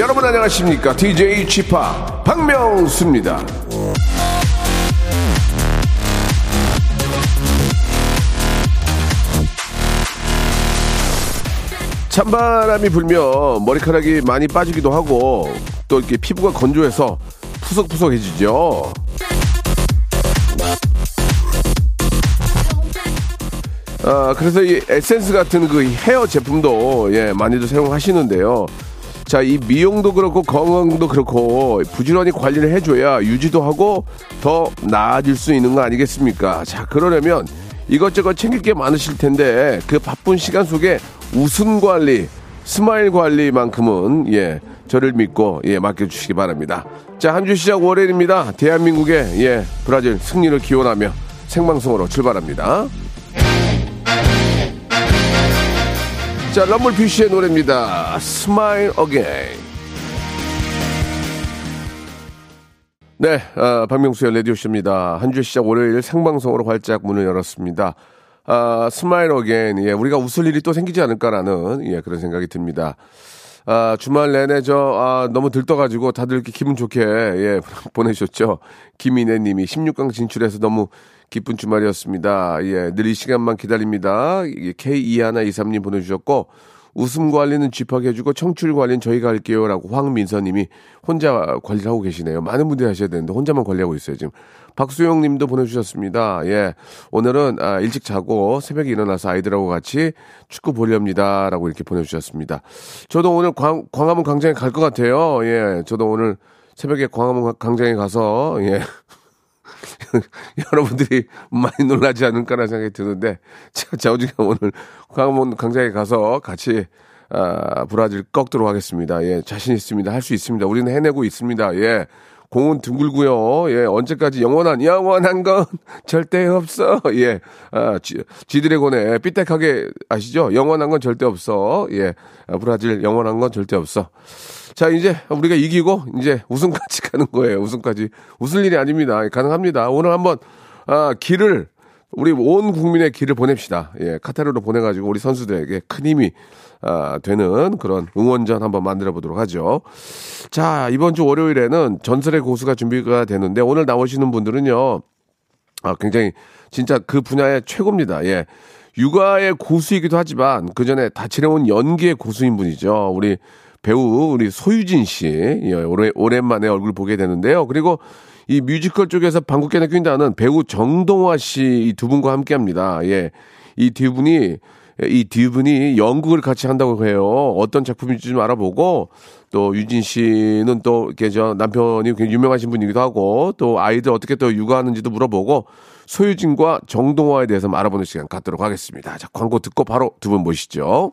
여러분 안녕하십니까? DJ 치파 박명수입니다. 찬바람이 불면 머리카락이 많이 빠지기도 하고 또 이렇게 피부가 건조해서 푸석푸석해지죠. 아, 그래서 이 에센스 같은 그 헤어 제품도 예, 많이들 사용하시는데요. 자, 이 미용도 그렇고 건강도 그렇고 부지런히 관리를 해줘야 유지도 하고 더 나아질 수 있는 거 아니겠습니까? 자, 그러려면 이것저것 챙길 게 많으실 텐데 그 바쁜 시간 속에 웃음 관리, 스마일 관리만큼은 예 저를 믿고 예 맡겨주시기 바랍니다. 자, 한 주 시작 월요일입니다. 대한민국의 예 브라질 승리를 기원하며 생방송으로 출발합니다. 자, 럼블피쉬의 노래입니다. Smile Again. 네, 아, 박명수의 라디오쇼입니다. 한 주 시작 월요일 생방송으로 활짝 문을 열었습니다. 아, Smile Again. 예, 우리가 웃을 일이 또 생기지 않을까라는 예, 그런 생각이 듭니다. 아, 주말 내내 저, 아, 너무 들떠가지고 다들 이렇게 기분 좋게, 예, 보내셨죠. 김인혜 님이 16강 진출해서 너무 기쁜 주말이었습니다. 예, 늘 이 시간만 기다립니다. K2123님 보내주셨고, 웃음 관리는 쥐파게 해주고 청출 관리는 저희가 할게요라고 황민서님이 혼자 관리를 하고 계시네요. 많은 분들이 하셔야 되는데 혼자만 관리하고 있어요 지금. 박수영님도 보내주셨습니다. 예, 오늘은 아, 일찍 자고 새벽에 일어나서 아이들하고 같이 축구 보렵니다라고 이렇게 보내주셨습니다. 저도 오늘 광, 광화문 광장에 갈 것 같아요. 예, 저도 오늘 새벽에 광화문 광장에 가서 예. 여러분들이 많이 놀라지 않을까라는 생각이 드는데 제가 자우지가 오늘 광화문 광장에 가서 같이 아, 브라질 꺾도록 하겠습니다. 예, 자신 있습니다. 할 수 있습니다. 우리는 해내고 있습니다. 예. 공은 둥글고요. 예, 언제까지 영원한 영원한 건 절대 없어. 예, 아, 지, 지드래곤의 삐딱하게 아시죠? 영원한 건 절대 없어. 예, 아, 브라질 영원한 건 절대 없어. 자, 이제 우리가 이기고 이제 우승까지 가는 거예요. 우승까지 웃을 일이 아닙니다. 가능합니다. 오늘 한번 아, 길을 우리 온 국민의 길을 보냅시다. 예, 카타르로 보내가지고 우리 선수들에게 큰 힘이 아, 되는 그런 응원전 한번 만들어 보도록 하죠. 자, 이번 주 월요일에는 전설의 고수가 준비가 되는데 오늘 나오시는 분들은요, 아, 굉장히 진짜 그 분야의 최고입니다. 예. 육아의 고수이기도 하지만 그 전에 다 지내온 연기의 고수인 분이죠. 우리 배우 우리 소유진 씨 예, 오래, 오랜만에 얼굴 보게 되는데요. 그리고 이 뮤지컬 쪽에서 방국계나 낀다는 배우 정동화 씨 이 두 분과 함께합니다. 예, 이 두 분이 이 두 분이 연극을 같이 한다고 해요. 어떤 작품인지 좀 알아보고 또 유진 씨는 또 이렇게 저 남편이 굉장히 유명하신 분이기도 하고 또 아이들 어떻게 또 육아하는지도 물어보고 소유진과 정동화에 대해서 알아보는 시간 갖도록 하겠습니다. 자 광고 듣고 바로 두 분 모시죠.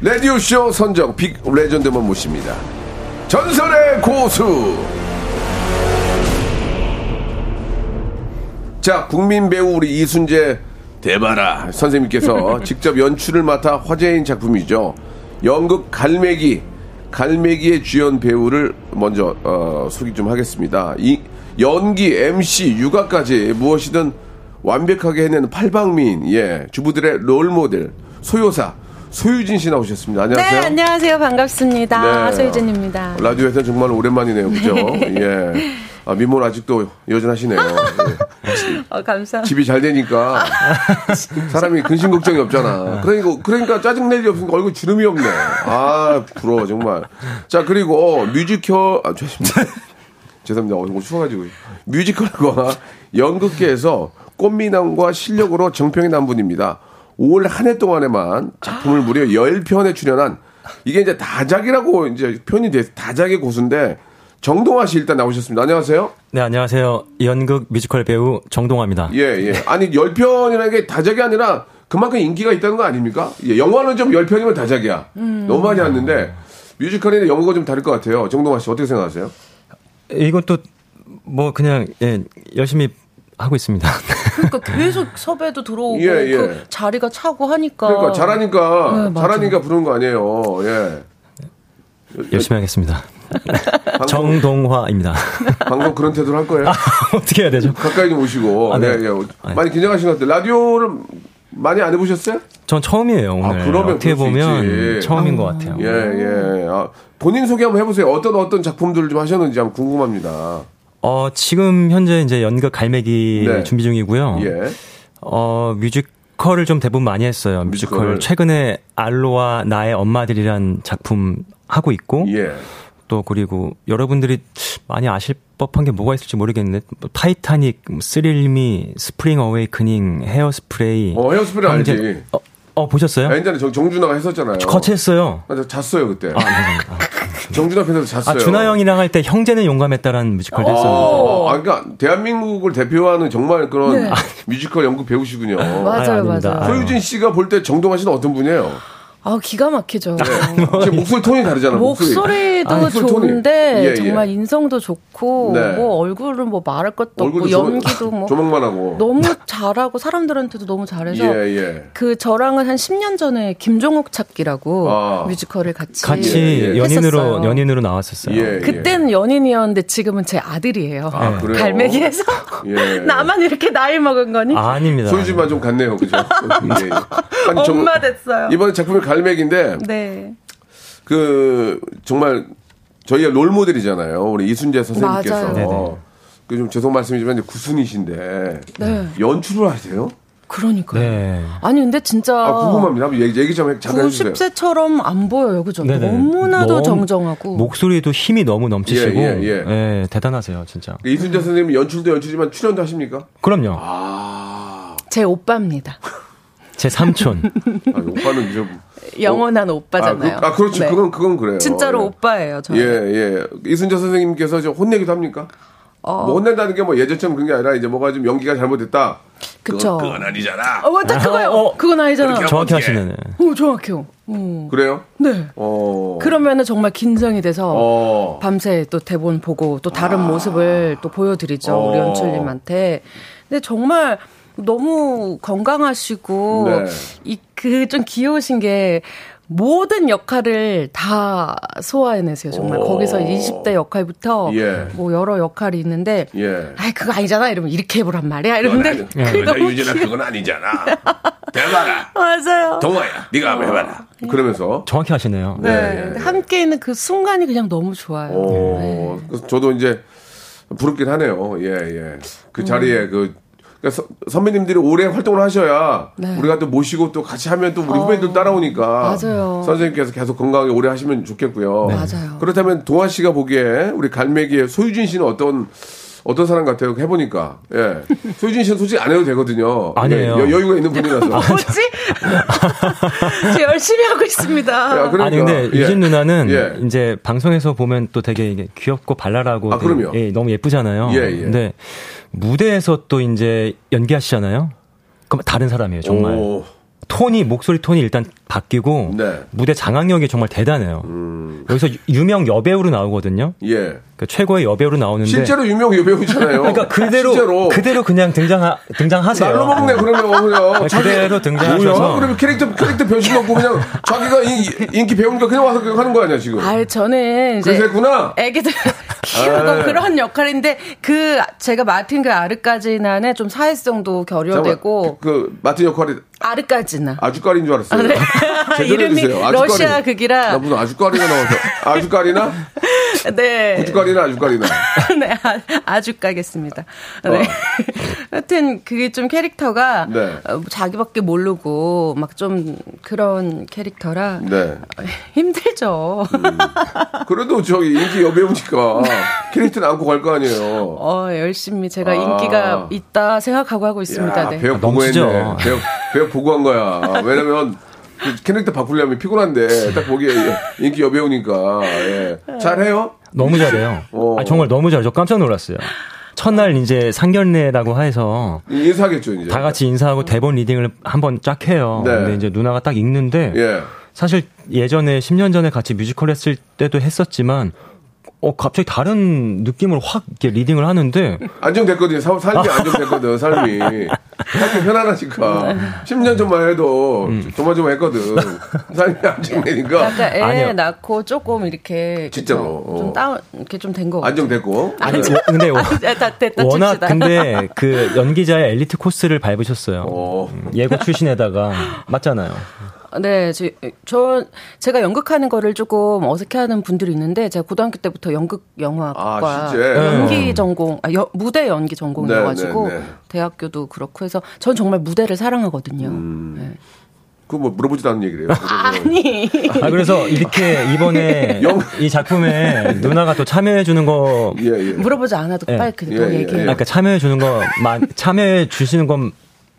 라디오쇼 선정 빅 레전드만 모십니다. 전설의 고수! 자, 국민 배우 우리 이순재 대바라 선생님께서 직접 연출을 맡아 화제인 작품이죠. 연극 갈매기, 갈매기의 주연 배우를 먼저 어, 소개 좀 하겠습니다. 이 연기, MC, 육아까지 무엇이든 완벽하게 해내는 팔방미인, 예, 주부들의 롤모델, 소요사, 소유진 씨 나오셨습니다. 안녕하세요. 네, 안녕하세요. 반갑습니다. 네. 소유진입니다. 라디오에서는 정말 오랜만이네요. 그죠? 예. 아, 미모는 아직도 여전하시네요. 예. 어, 감사합니다. 집이 잘 되니까 사람이 근심 걱정이 없잖아. 그러니까 그러니까 짜증 낼일 없으니까 얼굴 주름이 없네. 아 부러워 정말. 자 그리고 뮤지컬 아 죄송합니다. 죄송합니다. 오늘 추워가지고. 뮤지컬과 연극계에서 꽃미남과 실력으로 정평이 난 분입니다. 올한해 동안에만 작품을 무려 10편에 출연한 이게 이제 다작이라고 이제 표현이 돼 다작의 고수인데 정동화 씨 일단 나오셨습니다. 안녕하세요. 네, 안녕하세요. 연극 뮤지컬 배우 정동화입니다. 예, 예. 아니, 10편이라는 게 다작이 아니라 그만큼 인기가 있다는 거 아닙니까? 예, 영화는 좀 10편이면 다작이야. 너무 많이 왔는데 뮤지컬이나 영화가 좀 다를 것 같아요. 정동화 씨 어떻게 생각하세요? 이것도 뭐 그냥 예, 열심히 하고 있습니다. 그러니까 계속 섭외도 들어오고 예, 예. 그 자리가 차고 하니까. 그러니까 잘하니까 네. 잘하니까 부르는 거 아니에요. 예. 열심히 하겠습니다. 방송, 정동화입니다. 방송 그런 태도를 할 거예요. 어떻게 해야 되죠? 가까이 좀 오시고. 아, 네. 예, 예. 많이 긴장하신 것 같아요. 라디오를 많이 안 해보셨어요? 전 처음이에요, 오늘. 아, 그러면 어떻게 보면 있지. 처음인 것 같아요. 예, 예. 아, 본인 소개 한번 해보세요. 어떤 어떤 작품들을 좀 하셨는지 한번 궁금합니다. 어, 지금 현재 이제 연극 갈매기 네. 준비 중이고요. 예. 어, 뮤지컬을 좀 대부분 많이 했어요. 뮤지컬. 뮤지컬을. 최근에 알로하 나의 엄마들이란 작품 하고 있고 예. 또 그리고 여러분들이 많이 아실 법한 게 뭐가 있을지 모르겠는데 뭐 타이타닉, 뭐 Thrill Me, Spring Awakening, 헤어스프레이. 어, 헤어스프레이 알지. 어, 어, 보셨어요? 옛날에 정, 정준하가 했었잖아요. 같이 했어요. 아, 저 잤어요, 그때. 아, 감사합니다. 정준하 팬에서 잤어요. 아, 준하 형이랑 할 때 형제는 용감했다라는 뮤지컬도 했었는데. 아, 아, 그러니까 대한민국을 대표하는 정말 그런 네. 뮤지컬 연극 배우시군요. 맞아요, 아닙니다. 맞아요. 소유진 씨가 볼 때 정동화 씨는 어떤 분이에요? 아 기가 막히죠. 지금 목소리 톤이 다르잖아. 목소리. 목소리도 아. 좋은데 예, 예. 정말 인성도 좋고 네. 뭐 얼굴은 뭐 말할 것도 없고 연기도 뭐 조망만 하고. 너무 잘하고 사람들한테도 너무 잘해서 예, 예. 그 저랑은 한 10년 전에 김종욱 찾기라고 아. 뮤지컬을 같이 같이 예, 예. 연인으로. 연인으로 나왔었어요. 예, 그때는 연인이었는데 지금은 제 아들이에요. 아, 네. 그래요? 갈매기에서 예. 나만 이렇게 나이 먹은 거니? 아 닙니다. 소유진만 좀 같네요. 그죠? 예, 예. 엄마 됐어요. 이번 작품이 갈 매기인데, 네. 그, 정말, 저희가 롤 모델이잖아요. 우리 이순재 선생님께서. 맞아요. 네네. 그좀 죄송 말씀이지만 구순이신데 네. 연출을 하세요? 그러니까요. 네. 아니 근데 진짜 아 궁금합니다. 얘기, 얘기 좀 해- 잠깐 해주세요. 90세처럼 안 보여요. 그죠? 네네. 너무나도 너무 정정하고. 목소리도 힘이 너무 넘치시고 예, 예, 예. 예, 대단하세요, 진짜. 이순재 선생님 연출도 연출이지만 출연도 하십니까? 그럼요. 아, 제 오빠입니다. 제 삼촌. 아 오빠는 좀 영원한 아, 오빠잖아요. 그, 아 그렇죠. 네. 그건 그건 그래요. 진짜로 예. 오빠예요. 저는. 예, 예. 이순재 선생님께서 좀 혼내기도 합니까? 어. 뭐 혼낸다는 게 뭐 예전처럼 그런 게 아니라 이제 뭐가 좀 연기가 잘못됐다. 그쵸. 그건, 그건 아니잖아. 어, 맞다 그거요. 어, 어. 그건 아니잖아. 정확히 하시네. 오, 정확해요. 오. 그래요? 네. 어. 그러면은 정말 긴장이 돼서 어. 밤새 또 대본 보고 또 다른 모습을 또 보여드리죠. 어. 우리 연출님한테. 근데 정말 너무 건강하시고 네. 이그 좀 귀여우신 게 모든 역할을 다 소화해내세요. 정말 오. 거기서 20대 역할부터 예. 뭐 여러 역할이 있는데 예. 아이 그거 아니잖아 이러면 이렇게 해보란 말이야 이러는데 그게 너무 유진아 그건 아니잖아. 해봐라. 맞아요. 동아야, 네가 한번 해봐라. 그러면서 정확히 하시네요. 네, 예, 예. 근데 함께 있는 그 순간이 그냥 너무 좋아요. 어, 네. 그래서 저도 이제 부럽긴 하네요. 예, 예. 그 자리에 그 그러니까 서- 선배님들이 오래 활동을 하셔야 네. 우리가 또 모시고 또 같이 하면 또 우리 후배들 따라오니까 맞아요. 선생님께서 계속 건강하게 오래 하시면 좋겠고요. 맞아요. 그렇다면 동아 씨가 보기에 우리 갈매기의 소유진 씨는 어떤 어떤 사람 같아요? 해보니까 예 소유진 씨는 솔직히 안 해도 되거든요. 아니에요. 예, 여, 여유가 있는 분이라서. 뭐지? 저 열심히 하고 있습니다. 야, 그러니까, 아니 근데 예. 유진 누나는 예. 이제 방송에서 보면 또 되게 이게 귀엽고 발랄하고 아, 되게, 그럼요. 예, 너무 예쁘잖아요. 예, 예. 근데 무대에서 또 이제 연기하시잖아요. 그럼 다른 사람이에요, 정말. 오, 톤이 목소리 톤이 일단 바뀌고 네. 음. 무대 장악력이 정말 대단해요. 여기서 유- 유명 여배우로 나오거든요. 예. 그 최고의 여배우로 나오는데 실제로 유명 여배우잖아요. 그러니까 그대로 실제로. 그대로 그냥 등장 등장하세요. 날로 먹네 그러면 그냥 자기- 그대로 등장하셔서. 뭐야? 그러면 캐릭터 캐릭터 변신 먹고 그냥 자기가 인, 인기 배우니까 그냥 와서 그냥 하는 거 아니야 지금 아, 저는 이제 그래서 했구나 애기들 키우고 아. 그런 역할인데 그 제가 맡은 그 아르까지나는 좀 사회성도 결여되고 잠깐만, 그 마틴 역할이 아르까지나 아주까리인 줄 알았어요 네. 제대로 이름이 해주세요. 아주까리. 러시아 극이라. 나 무슨 아주까리가 나와서 아주까리나 네. 고춧가리 나 아주가리나. 네, 아, 아주 까겠습니다. 네. 어. 하여튼 그게 좀 캐릭터가 네. 어, 자기밖에 모르고 막 좀 그런 캐릭터라 네. 힘들죠. 그래도 저기 인기 여배우니까 캐릭터는 안고 갈 거 아니에요. 어, 열심히 제가 아. 인기가 있다 생각하고 하고 있습니다. 야, 네. 배역 아, 보고 했네. 배역, 배역 보고 한 거야. 왜냐면 그 캐릭터 바꾸려면 피곤한데 딱 보기에 인기 여배우니까 예. 잘해요. 너무 잘해요. 어. 아, 정말 너무 잘해요. 저 깜짝 놀랐어요. 첫날 이제 상견례라고 해서 인사하겠죠 이제. 다 같이 인사하고 대본 reading을 한번 쫙 해요. 네. 근데 이제 누나가 딱 읽는데 예. 사실 예전에 10년 전에 같이 뮤지컬 했을 때도 했었지만 어 갑자기 다른 느낌으로 확 이렇게 reading을 하는데 안정됐거든요. 사- 삶이 안정됐거든, 삶이. 삶이 편안하니까. 10년 전만 해도 음. 조마조마했거든. 삶이 안정되니까. 약간 애 아니요. 낳고 조금 이렇게 진짜로, 그죠? 좀 어. 다운 이렇게 좀 된 거. 안정됐고. 아니 워- 근데 워- 아, 다 됐다 워낙 칩시다. 근데 그 연기자의 엘리트 코스를 밟으셨어요. 어. 음, 예고 출신에다가 맞잖아요. 네, 저, 저 제가 연극하는 거를 조금 어색해하는 분들이 있는데 제가 고등학교 때부터 연극 영화과 아, 진짜? 연기 전공, 아, 여- 무대 연기 전공이어가지고 네, 네, 네. 대학교도 그렇고 해서 전 정말 무대를 사랑하거든요. 음. 네. 그거 뭐 물어보지도 않는 얘기래요. 아니, 아 그래서 이렇게 이번에 영- 이 작품에 누나가 또 참여해 주는 거 예, 예. 물어보지 않아도 예. 빨리 그냥 예, 또 예, 얘기해. 예. 그러니까 참여해 주는 거만 참여해 주시는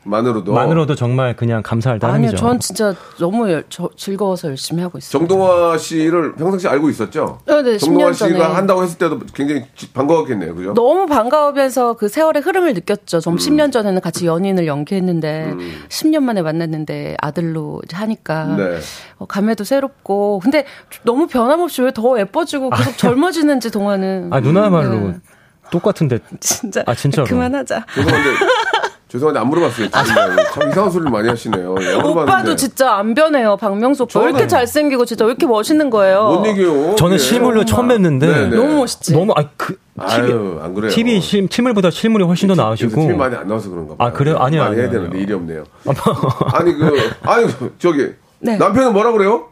만으로도. 것만으로도 정말 그냥 감사할 아니요, 따름이죠. 전 진짜 너무 열- 저- 즐거워서 열심히 하고 있어요. 정동화 씨를 평상시 알고 있었죠? 네, 네, 정동화 10년 전에. 씨가 한다고 했을 때도 굉장히 지- 반가웠겠네요. 그죠? 너무 반가우면서 그 세월의 흐름을 느꼈죠. 좀 10년 전에는 같이 연인을 연기했는데 10년 만에 만났는데 아들로 하니까 네. 어, 감회도 새롭고 근데 너무 변함없이 왜 더 예뻐지고 계속 젊어지는지 동화는 아 누나말로 네. 똑같은데 진짜 아, 진짜로. 그만하자. 죄송한데, 죄송한데 안 물어봤어요. 정말. 참 이상한 소리를 많이 하시네요. 예. 오빠도 진짜 안 변해요. 박명수 오빠. 왜 이렇게 잘생기고 진짜 왜 이렇게 멋있는 거예요? 뭔 얘기예요? 저는 예. 실물로 처음 뵀는데 네, 네. 너무 멋있지. 너무 아그 아유, 안 그래요. TV 실, 실물보다 실물이 훨씬 더 나으시고 TV 많이 안 나와서 그런가 봐요. 아, 그래요? 아니요, 많이 해야 아니요, 되는데 아니요. 일이 없네요. 아니 그 아니 그, 저기 네. 남편은 뭐라 그래요?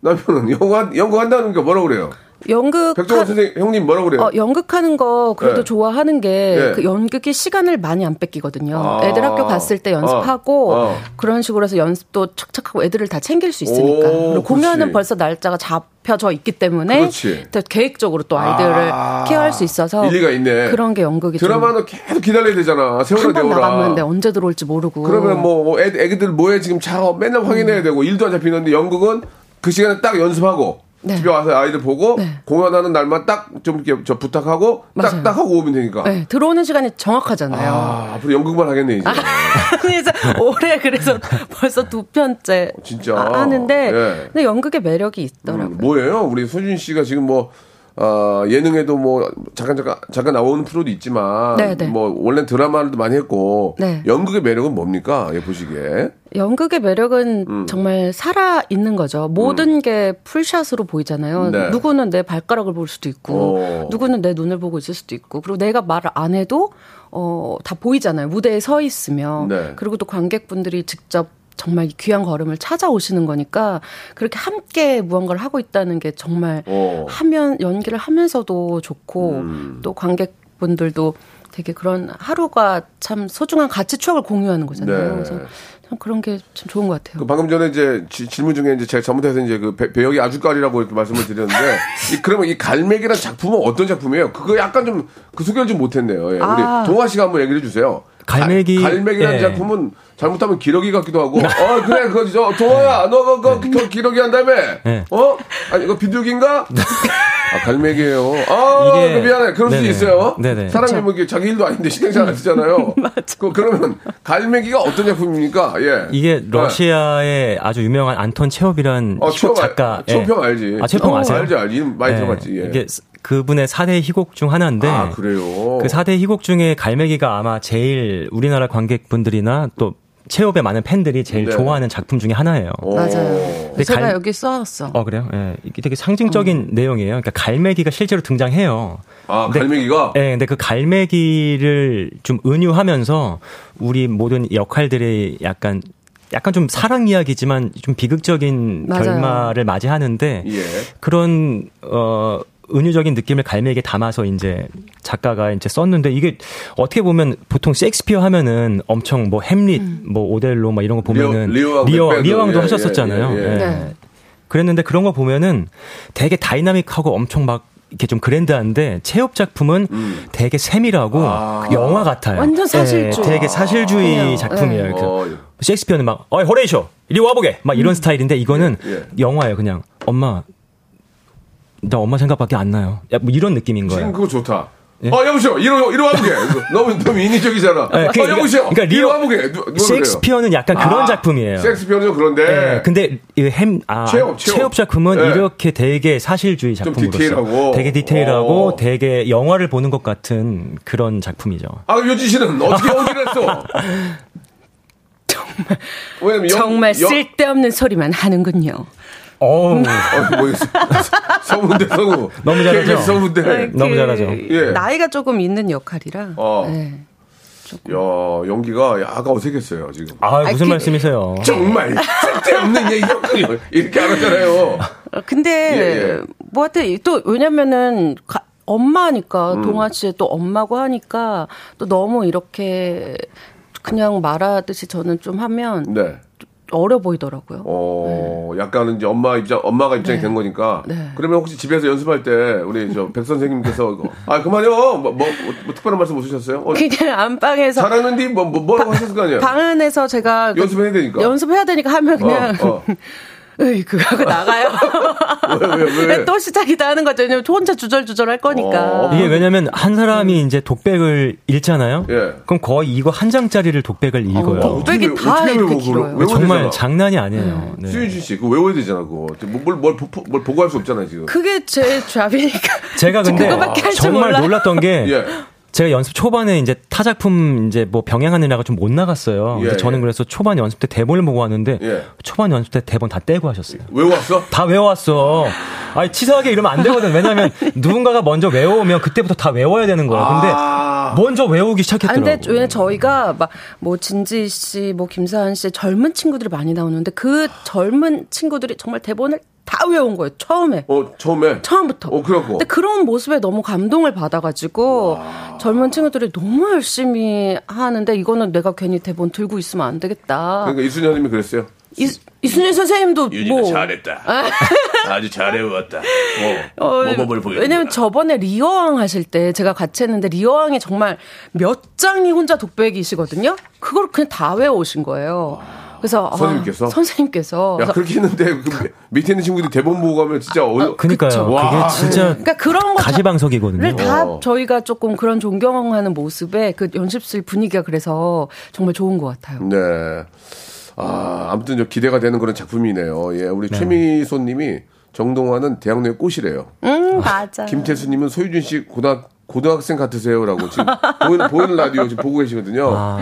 남편은 연구 연구 한다는 게 뭐라 그래요? 연극 백종원 하- 선생 형님 뭐라 그래요? 어, 연극하는 거 그래도 네. 좋아하는 게 네. 그 연극이 시간을 많이 안 뺏기거든요. 아. 애들 학교 갔을 때 연습하고 어, 어. 그런 식으로 해서 연습도 착착하고 애들을 다 챙길 수 있으니까. 그리고 공연은 그렇지. 벌써 날짜가 잡혀져 있기 때문에 그렇지. 더 계획적으로 또 아이들을 아. 케어할 수 있어서 일리가 있네. 그런 게 연극이 드라마는 계속 기다려야 되잖아. 한번 되어라. 나갔는데 언제 들어올지 모르고. 그러면 뭐 애, 애기들 뭐해 지금 자 맨날 확인해야 되고 일도 안 잡히는데 연극은 그 시간에 딱 연습하고 네. 집에 와서 아이들 보고 네. 공연하는 날만 딱 좀 이렇게 저 부탁하고. 딱딱 하고 오면 되니까. 네, 들어오는 시간이 정확하잖아요. 아 앞으로 연극만 하겠네 이제. 그래서 올해 그래서 벌써 두 편째 진짜? 아, 하는데 예. 근데 연극의 매력이 있더라고요. 음, 뭐예요? 우리 소준 씨가 지금 뭐 어, 예능에도 뭐 잠깐 잠깐 잠깐 나오는 프로도 있지만 네, 네. 뭐 원래 드라마도 많이 했고 네. 연극의 매력은 뭡니까? 예 보시기에. 연극의 매력은 음. 정말 살아 있는 거죠. 모든 게 풀샷으로 보이잖아요. 네. 누구는 내 발가락을 볼 수도 있고, 오. 누구는 내 눈을 보고 있을 수도 있고, 그리고 내가 말을 안 해도 어, 다 보이잖아요. 무대에 서 있으면. 네. 그리고 또 관객분들이 직접 정말 귀한 걸음을 찾아오시는 거니까 그렇게 함께 무언가를 하고 있다는 게 정말 오. 하면 연기를 하면서도 좋고 음. 또 관객분들도 되게 그런 하루가 참 소중한 가치 추억을 공유하는 거잖아요. 네. 그래서 참 그런 게 참 좋은 것 같아요. 그 방금 전에 이제 지- 질문 중에 이제 제가 잘못해서 이제 그 배, 배역이 아주까리라고 이렇게 말씀을 드렸는데 이 그러면 이 갈매기란 작품은 어떤 작품이에요? 그거 약간 좀 그 소개를 좀 못했네요. 예. 아. 우리 동아 씨가 한번 얘기를 해주세요. 갈매기- 갈, 매기라는 예. 작품은 잘못하면 기러기 같기도 하고 어 그래 그거 저 동아야 너 그거 그 기러기 한다며 네. 어 아니 이거 비둘기인가 아 갈매기예요 아 이게- 그 미안해 그럴 네네. 수 있어요 네네. 사람이 뭐 자기 일도 아닌데 신경 잘안 쓰잖아요 그, 그러면 갈매기가 어떤 작품입니까 예 이게 네. 러시아의 아주 유명한 안톤 체홉이란 어, 알- 작가. 예. 체홉 형 알지. 아, 체홉 형 어, 아세요? 알지, 알지. 많이 들어봤지, 예. 이게 스- 그분의 4대 희곡 중 하나인데. 아, 그래요? 그 4대 희곡 중에 갈매기가 아마 제일 우리나라 관객분들이나 또 체홉의 많은 팬들이 제일 네. 좋아하는 작품 중에 하나예요. 어. 맞아요. 근데 제가 갈- 여기 써왔어. 어, 그래요? 예. 이게 되게 상징적인 내용이에요. 그러니까 갈매기가 실제로 등장해요. 아, 근데- 갈매기가? 예, 근데 그 갈매기를 좀 은유하면서 우리 모든 역할들이 약간 약간 좀 사랑 이야기지만 좀 비극적인 맞아요. 결말을 맞이하는데 예. 그런 어 은유적인 느낌을 갈매기에 담아서 이제 작가가 이제 썼는데 이게 어떻게 보면 보통 셰익스피어 하면은 엄청 뭐 햄릿, 음. 뭐 오델로 막 이런 거 보면은 리어- 리어왕 리어, 맥베드. 리어왕도 예, 하셨었잖아요. 예, 예, 예. 예. 네. 그랬는데 그런 거 보면은 되게 dynamic하고 엄청 막 이렇게 좀 grand한데 체홉 작품은 음. 되게 세밀하고 아. 그 영화 같아요. 완전 사실주의. 예, 되게 사실주의 그냥, 작품이에요. 네. 그래서 어, 셰익스피어는 막, 어이, 호레이쇼! 이리 와보게! 막 이런 스타일인데 이거는 예, 예. 영화예요, 그냥. 엄마, 나 엄마 생각밖에 안 나요. 야, 뭐 이런 느낌인 지금 거예요. 그거 좋다. 어 여보세요 이리 와- 이리 와보게 너무 너무 인위적이잖아. 예, 그- 어 여보세요 그러니까 이리 리오- 누가 셰익스피어는 약간? 그런 아, 작품이에요. 셰익스피어는 좀 그런데 예, 근데 이 햄, 아, 체업, 체업, 체업. 작품은 예. 이렇게 되게 사실주의 좀 작품으로서 디테일하고. 되게 디테일하고 어. 되게 영화를 보는 것 같은 그런 작품이죠. 아 요지 씨는 어떻게 연기를 했어? 정말 왜냐면 영- 정말 영- 쓸데없는 소리만 하는군요. 어우, 어, 뭐 서문대 성우 너무 잘하죠? 서문대 네, 너무 그 잘하죠. 예. 나이가 조금 있는 역할이라. 어. 네. 야 연기가 약간 어색했어요 지금 아, 무슨 그- 말씀이세요? 정말 쓸데없는 얘기였군요 이렇게 안 하잖아요 어, 근데 예, 예. 뭐 하여튼 또 왜냐면은 가- 엄마니까 음. 동아 씨의 또 엄마고 하니까 또 너무 이렇게 그냥 말하듯이 저는 좀 하면 네. 어려 보이더라고요. 어, 약간은 이제 엄마 입장, 엄마가 입장이 네. 된 거니까. 네. 그러면 혹시 집에서 연습할 때 우리 저 백 선생님께서 아 그만요. 뭐, 뭐, 뭐 특별한 말씀 없으셨어요? 어, 그냥 안방에서 잘하는데 뭐, 뭐 뭐라고 하셨을 거 아니에요? 방 안에서 제가 그 연습해야 되니까. 연습해야 되니까 하면 그냥 어, 어. 으이 그거 하고 나가요. 왜, 왜, 왜? 또 시작이다 하는 거죠. 왜냐면 혼자 주절주절 할 거니까. 어. 이게 왜냐면 한 사람이 이제 독백을 읽잖아요. 예. 그럼 거의 이거 한 장짜리를 독백을 읽어요. 어, 독백이 어떻게, 다 어떻게 이렇게? 길어요. 외워야 정말 되잖아. 장난이 아니에요. 네. 수윤진 씨, 그거 외워야 되잖아, 그거. 뭘, 뭘, 뭘, 보- 뭘 보고 할 수 없잖아요, 지금. 그게 제 잡이니까. 제가 근데 그거밖에 할줄 정말 몰라. 놀랐던 게 예. 제가 연습 초반에 이제 타작품 이제 뭐 병행하느라가 좀못 나갔어요. 예, 그래서 저는 예. 그래서 초반 연습 때 대본을 보고 왔는데 예. 초반 연습 때 대본 다 떼고 하셨어요. 외워왔어? 다 외워왔어. 아니 치사하게 이러면 안 되거든. 왜냐하면 누군가가 먼저 외워오면 그때부터 다 외워야 되는 거야. 근데 아. 먼저 외우기 아, 시작했더라고. 근데 왜냐 저희가 막 뭐 진지 씨, 뭐 김사한 씨 젊은 친구들이 많이 나오는데 그 젊은 친구들이 정말 대본을 다 외운 거예요. 처음에. 어, 처음에. 처음부터. 어, 그래갖고. 근데 그런 모습에 너무 감동을 받아가지고 젊은 친구들이 너무 열심히 하는데 이거는 내가 괜히 대본 들고 있으면 안 되겠다. 그러니까 이순현 님이 그랬어요. 이, 이순일 선생님도 뭐 잘했다. 아주 잘해왔다. 뭐, 어, 모범을 보여. 왜냐면 저번에 리어왕 하실 때 제가 같이 했는데 리어왕이 정말 몇 장이 혼자 독백이시거든요. 그걸 그냥 다 외워오신 거예요. 그래서 아, 선생님께서? 선생님께서 야, 그렇게 했는데, 그 밑에 있는 친구들이 대본 보고 가면 진짜 어, 그니까요. 그쵸. 그게 와. 진짜 그러니까 그런 거 가시방석이거든요. 다 어. 저희가 조금 그런 존경하는 모습에 그 연습실 분위기가 그래서 정말 좋은 것 같아요. 네. 아, 아무튼 저 기대가 되는 그런 작품이네요. 예, 우리 최미소 님이 정동화는 대학로의 꽃이래요. 음 맞아. 김태수 님은 소유준 씨 고등학, 고등학생 같으세요라고 지금 보이는, 보이는 라디오 지금 보고 계시거든요. 아.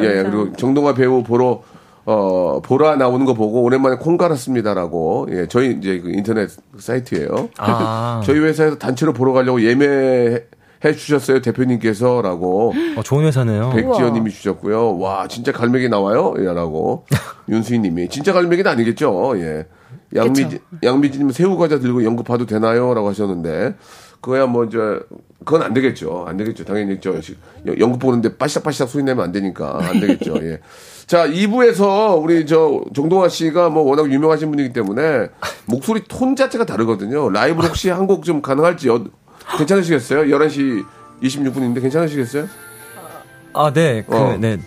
예, 예, 그리고 정동화 배우 보러 어, 보라 나오는 거 보고 오랜만에 콩 갈았습니다라고. 예, 저희 이제 그 인터넷 사이트예요. 아. 저희 회사에서 단체로 보러 가려고 예매 해 주셨어요, 대표님께서라고. 어, 좋은 회사네요. 백지연 님이 주셨고요. 와, 진짜 갈매기 나와요? 예, 라고. 윤수희 님이. 진짜 갈매기는 아니겠죠? 예. 양미지, 양미지 님 새우 과자 들고 연극 봐도 되나요? 라고 하셨는데. 그거야 뭐, 이제, 그건 안 되겠죠. 안 되겠죠. 당연히 저, 연극 보는데 빠시닥빠시닥 소리 내면 안 되니까. 안 되겠죠. 예. 자, 2부에서 우리 저, 정동아 씨가 뭐 워낙 유명하신 분이기 때문에 목소리 톤 자체가 다르거든요. 라이브 혹시 한 곡 좀 가능할지 여- 괜찮으시겠어요? 11시 26분인데 괜찮으시겠어요? 아, 네. 그, 어. 네.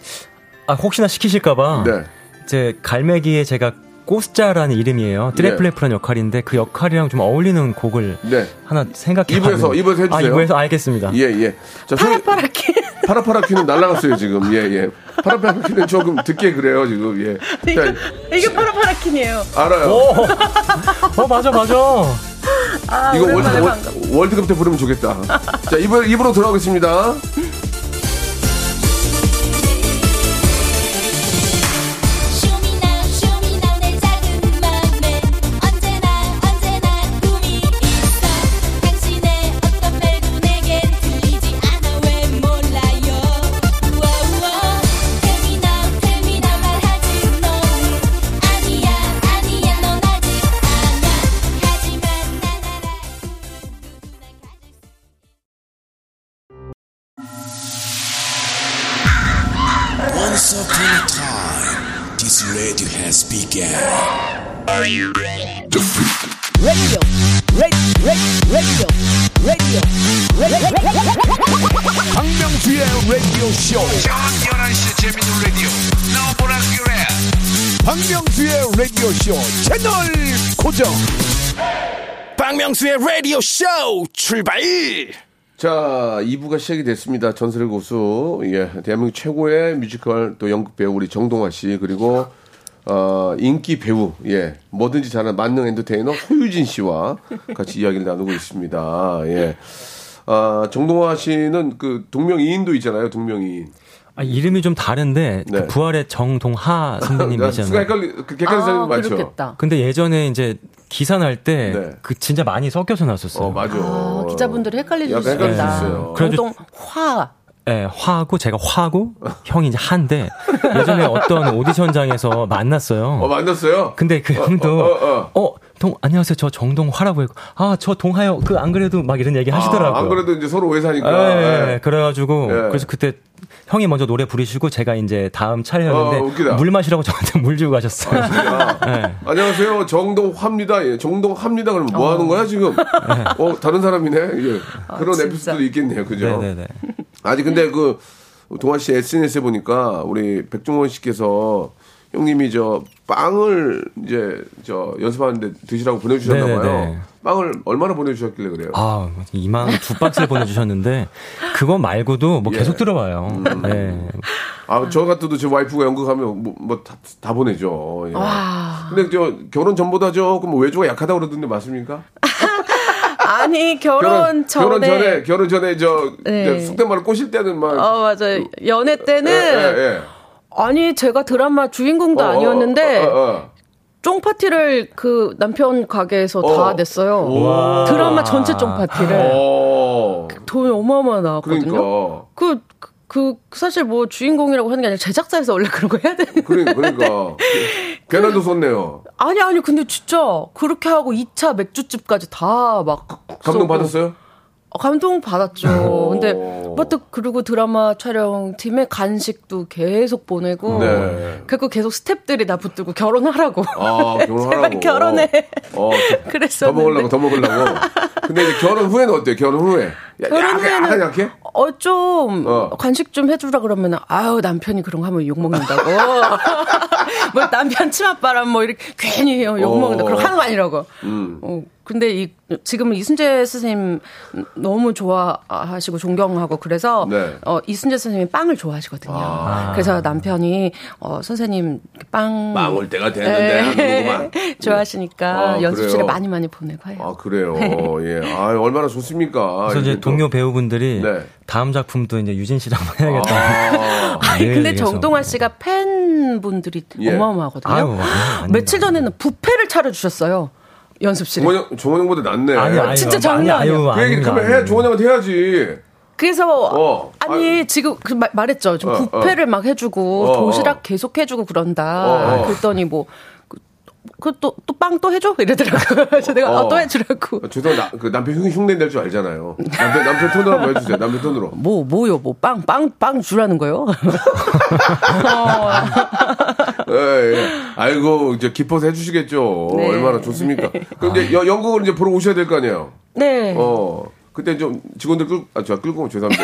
아, 혹시나 시키실까봐. 네. 제 갈매기에 제가 꼬스자라는 이름이에요. 트래플레프라는 역할인데 그 역할이랑 좀 어울리는 곡을 네. 하나 생각해 이부에서, 이부에서 해주세요. 아, 이부에서 알겠습니다. 예, 예. 자, 파라파라키. 파라파라키는 날라갔어요, 지금. 예, 예. 파라파라키는 조금 듣게 그래요, 지금. 예. 자, 이게 파라파라킨이에요. 알아요. 어, 맞아, 맞아. 아, 이거 월드, 반갑- 월드, 컵 때 부르면 좋겠다. 자, 입으로, 입으로 돌아오겠습니다. 라디오 쇼 채널 고정. 박명수의 라디오 쇼 출발! 자, 2부가 시작이 됐습니다. 전설의 고수, 예, 대한민국 최고의 뮤지컬 또 연극 배우 우리 정동화 씨 그리고 어, 인기 배우, 예, 뭐든지 잘하는 만능 엔터테이너 소유진 씨와 같이 이야기를 나누고 있습니다. 예, 아, 정동화 씨는 그 동명이인도 있잖아요, 동명이인. 아, 이름이 좀 다른데 네. 그 부활의 정동하 수가 선배님 이잖아요. 헷갈리, 그 객관적인 아, 맞죠? 그렇겠다. 근데 예전에 이제 기사 날때 네. 그 진짜 많이 섞여서 났었어요. 어, 맞아. 아, 기자분들이 헷갈리실 수 있다. 있어요. 그래도- 정동 화. 예, 화고 제가 화고 형이 이제 한데 예전에 어떤 오디션장에서 만났어요. 어, 만났어요? 근데 그 형도 어, 어, 동 안녕하세요. 저 정동화라고 했고 아, 저 동하요. 그 안 그래도 막 이런 얘기 하시더라고요. 아, 안 그래도 이제 서로 회사니까. 예, 예. 그래가지고 예. 그래서 그때 형이 먼저 노래 부르시고 제가 이제 다음 차례였는데 어, 웃기다. 물 마시라고 저한테 물 주고 가셨어요. 아, 예. 안녕하세요. 정동화입니다. 예, 정동화입니다. 그러면 뭐 하는 거야, 지금? 어, 다른 사람이네. 예. 그런 진짜. 에피소드도 있겠네요. 그죠? 네네네. 아니, 근데 그, 동아 씨 SNS에 보니까 우리 백종원 씨께서 형님이 저 빵을 이제 저 연습하는데 드시라고 보내주셨나 봐요. 네네네. 빵을 얼마나 보내주셨길래 그래요? 아, 이만 두 박스를 보내주셨는데 그거 말고도 뭐 예. 계속 들어와요. 네. 아, 저 같아도 제 와이프가 연극하면 뭐, 뭐 다, 다 보내죠. 예. 와. 근데 저 결혼 전보다 조금 외조가 약하다고 그러던데 맞습니까? 아니 결혼, 전에. 결혼 전에 결혼 전에 저 네. 속된 말로 꼬실 때는 막 어 맞아요. 연애 때는 예, 예, 예. 아니 제가 드라마 주인공도 어, 어, 아니었는데 어, 어, 어. 쫑 파티를 그 남편 가게에서 어. 다 냈어요. 와. 드라마 전체 쫑 파티를 어. 돈이 어마어마 나왔거든요. 그러니까 그, 그, 그 사실 뭐 주인공이라고 하는 게 아니라 제작사에서 원래 그런 거 해야 되는 그래, 그러니까 괜한도 썼네요. 아니 아니 근데 진짜 그렇게 하고 2차 맥주집까지 다 막 감동 받았어요? 감동 받았죠. 근데 뭐또 그리고 드라마 촬영팀에 간식도 계속 보내고 네. 그리고 계속 스탭들이 나 붙들고 결혼하라고. 아 결혼하라고. 제발 결혼해. 어, 더- 그랬었는데. 더 먹으려고 더 먹으려고. 근데 이제 결혼 후에는 어때요? 결혼 후에 야, 결혼 후에는 약해? 어, 좀, 어. 간식 좀 해주라 그러면, 아유, 남편이 그런 거 하면 욕 먹는다고. 뭐, 남편 치맛바람 뭐, 이렇게 괜히 해요. 욕먹는다. 어. 그런 거 하는 거 아니라고. 음. 어, 근데 이, 지금은 이순재 선생님 너무 좋아하시고 존경하고 그래서, 네. 어, 이순재 선생님이 빵을 좋아하시거든요. 그래서 남편이, 어, 선생님, 빵. 빵올 때가 됐는데 하는구만. 좋아하시니까 아, 연습실에 그래요? 많이 많이 보내고 해요. 아 그래요. 예. 아 얼마나 좋습니까? 그래서 이제 동료 배우분들이 네. 다음 작품도 이제 유진 씨랑 해야겠다. 아, 아니, 네, 근데 그래서. 정동환 씨가 팬분들이 예. 어마어마하거든요. 아유, 아닙니다. 며칠 전에는 부페를 차려 주셨어요. 연습실에. 종원 형, 종원 형보다 낫네. 아니, 아니, 진짜 아니, 장난 아니야. 그 얘기 아닙니다, 그러면 해. 아닙니다. 종원 형한테 해야지. 그래서 어. 아니 아유. 지금 그 말, 말했죠. 좀 어, 부페를 막 해주고 어, 도시락 어. 계속 해주고 그런다. 어, 어. 그랬더니 뭐. 그또 또빵또 해줘 이러더라고요. 그래서 내가 어. 아, 또 해주라고. 아, 죄송합니다. 그 남편 흉, 흉내 낼 줄 알잖아요. 남편, 남편 톤으로 한번 해주세요. 남편 톤으로. 뭐 뭐요 뭐 빵 빵빵 주라는 거요. 예, 예. 아이고, 이제 기뻐서 해주시겠죠. 네. 얼마나 좋습니까? 그럼 이제 여- 연극을 이제 보러 오셔야 될 거 아니에요? 네. 어. 그때 좀 직원들 끌, 아, 저 끌고 오면 죄송합니다.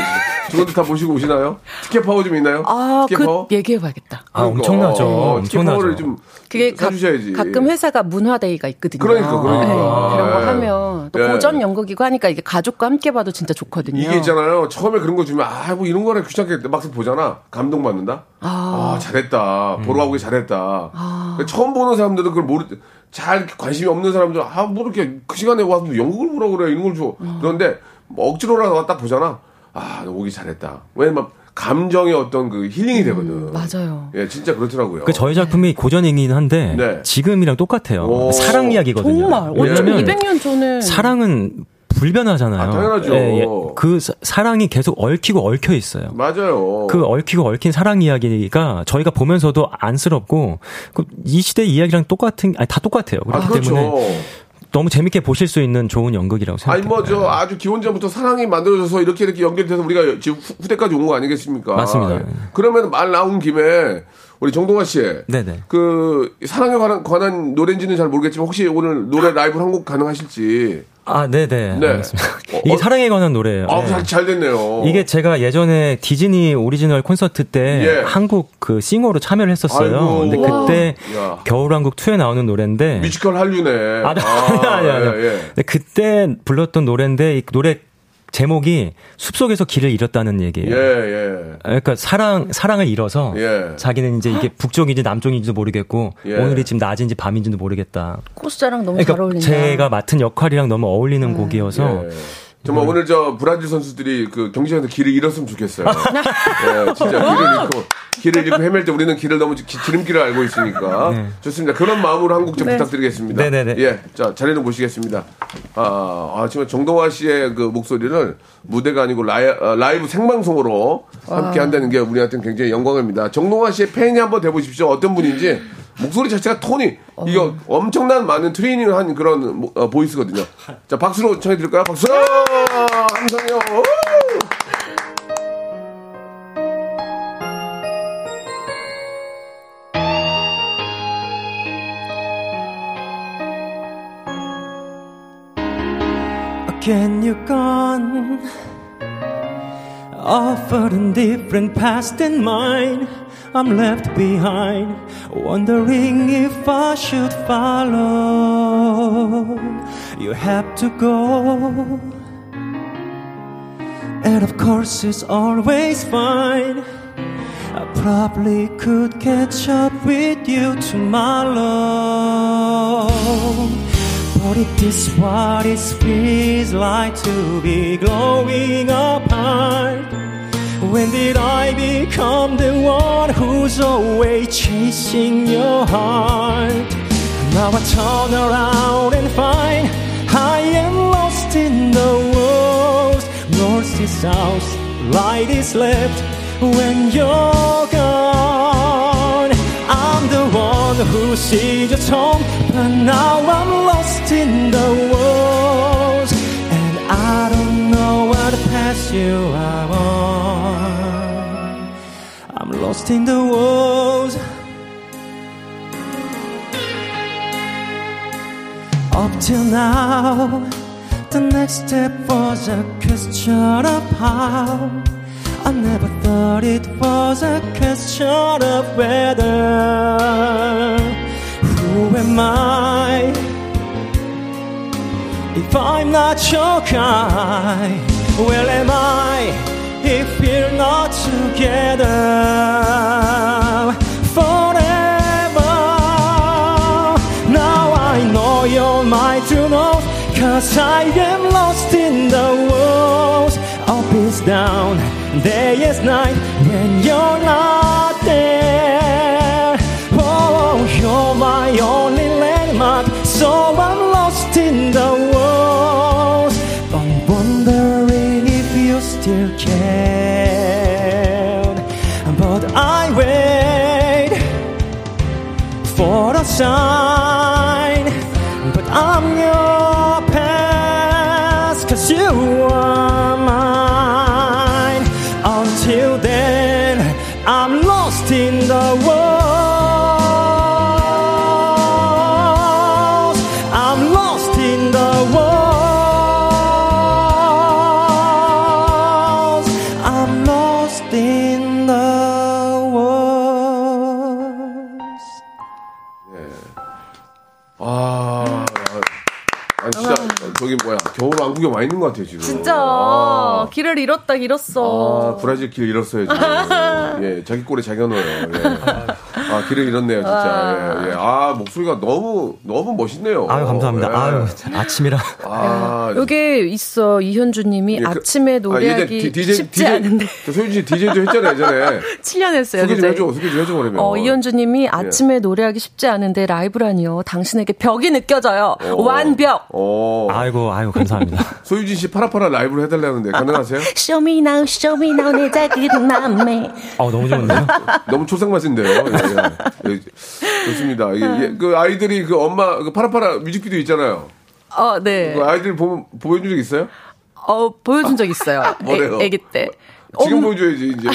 직원들 다 모시고 오시나요? 티켓 파워 좀 있나요? 아, 티켓 그 파워? 얘기해봐야겠다. 아, 엄청나죠. 어, 티켓 엄청나죠. 파워를 좀 그게 가, 사주셔야지. 가 끔 회사가 문화데이가 있거든요. 그러니까, 그러니까. 네, 그런 거 예. 하면 또 예. 고전 연극이고 하니까 이게 가족과 함께 봐도 진짜 좋거든요. 이게 있잖아요. 처음에 그런 거 주면 아, 뭐 이런 거라 귀찮게 막상 보잖아. 감동받는다. 아, 잘했다. 보러 가고 잘했다. 그러니까 처음 보는 사람들은 그걸 모르 잘 관심이 없는 사람들은 아, 뭐 이렇게 그 시간에 와서 뭐 연극을 보라 그래. 이런 걸 줘. 그런데 뭐 억지로라도 딱 보잖아. 아, 너 오기 잘했다. 왜냐면 감정의 어떤 그 힐링이 되거든. 음, 맞아요. 예, 진짜 그렇더라고요. 그 저희 작품이 고전이긴 한데 네. 지금이랑 똑같아요. 오. 사랑 이야기거든요. 정말 왜냐면 어쩜 200년 전에 사랑은 불변하잖아요. 아, 당연하죠. 예, 예. 그 사- 사랑이 계속 얽히고 얽혀 있어요. 맞아요. 그 얽히고 얽힌 사랑 이야기가 저희가 보면서도 안쓰럽고 그이 시대 이야기랑 똑같은 아니 다 똑같아요. 아, 그렇기 그렇죠. 때문에 너무 재밌게 보실 수 있는 좋은 연극이라고 아니 생각해요. 뭐저 아주 기원전부터 사랑이 만들어져서 이렇게 이렇게 연결돼서 우리가 지금 후- 후대까지 온 거 아니겠습니까? 맞습니다. 예. 그러면 말 나온 김에 우리 정동화 씨, 네네. 그 사랑에 관한, 관한 노래인지는 잘 모르겠지만 혹시 오늘 노래 라이브 한 곡 가능하실지? 아, 네네. 네. 알겠습니다. 어, 이게 어, 사랑에 관한 노래예요. 아, 네. 잘, 잘 됐네요. 이게 제가 예전에 디즈니 오리지널 콘서트 때 예. 한국 그 singer로 참여를 했었어요. 아이고. 근데 그때 야. 겨울왕국 2에 나오는 노래인데 뮤지컬 한류네. 아, 아니, 아니, 아니. 예, 예. 근데 그때 불렀던 노래인데 이 노래 제목이 숲속에서 길을 잃었다는 얘기예요. 예, 예. 그러니까 사랑 사랑을 잃어서 예. 자기는 이제 이게 북쪽인지 남쪽인지도 모르겠고 예. 오늘이 지금 낮인지 밤인지도 모르겠다. 코스자랑 너무 잘 그러니까 어울린다. 제가 맡은 역할이랑 너무 어울리는 곡이어서 예. 정말 오늘 저 브라질 선수들이 그 경기장에서 길을 잃었으면 좋겠어요. 예, 진짜 길을 잃고 길을 잃고 헤맬 때 우리는 길을 너무 기- 지름길을 알고 있으니까 좋습니다. 그런 마음으로 한곡좀 부탁드리겠습니다. 네. 네네네. 예, 자 자리 좀 보시겠습니다. 아, 아 지금 정동화 씨의 그 목소리를 무대가 아니고 라이, 아, 라이브 생방송으로 함께 한다는 게 우리한테는 굉장히 영광입니다. 정동화 씨의 팬이 한번 돼보십시오. 어떤 분인지 목소리 자체가 톤이 이거 엄청난 많은 트레이닝을 한 그런 모- 어, 보이스거든요. 자 박수로 청해 드릴까요? 박수! 우! Can you gone offered a different past than mine? I'm left behind, wondering if I should follow. You have to go, and of course it's always fine. I probably could catch up with you tomorrow. But it is what it feels like to be growing apart. When did I become the one who's always chasing your heart? Now I turn around and find I am lost in the woods. North is south, light is left when you're gone. I'm the one who sees your home, but now I'm lost in the woods, and I don't know where to path you. I'm lost in the woods. Up till now, the next step was a question of how. I never thought it was a question of whether. Who am I? If I'm not your guy, where am I? If we're not together forever. Now I know you're my true north, cause I am lost in the woods. Up is down, day is night, when you're not there. sun. 와 있는 것 같아요 지금. 진짜 아, 길을 잃었다 잃었어. 아, 브라질 길 잃었어요 지금. 예, 자기 꼴에 자기가 넣어요. 예. 아 길을 잃었네요 진짜. 예, 예. 아 목소리가 너무 너무 멋있네요. 아유 감사합니다. 예. 아유 아침이라 아, 여기 있어 이현주 님이 예, 그- 아침에 아, 노래하기 예전 디- DJ 쉽지 않은데 저 소윤 씨 DJ도 했잖아요 예전에. 7년 했어요. 소개 좀. 해줘, 소개 좀 해줘 그러면. 어, 이현주 님이 아침에 노래하기 쉽지 않은데 라이브라니요. 당신에게 벽이 느껴져요. 완벽. 어. 아이고 아이고 감사합니다. 소유진 씨 파라파라 라이브로 해달라는데 가능하세요? Show me now, show me now 내 작은 맘에. 어 너무 좋은데요? 너무 초상맞인데요. 예, 예. 예, 좋습니다. 예, 예. 그 아이들이 그 엄마 그 파라파라 뮤직비디오 있잖아요. 어, 네. 그 아이들 보면 보여준 적 있어요? 어, 보여준 적 있어요. 뭐래요? 애, 애기 때. 지금 엄- 보여줘야지 이제 아,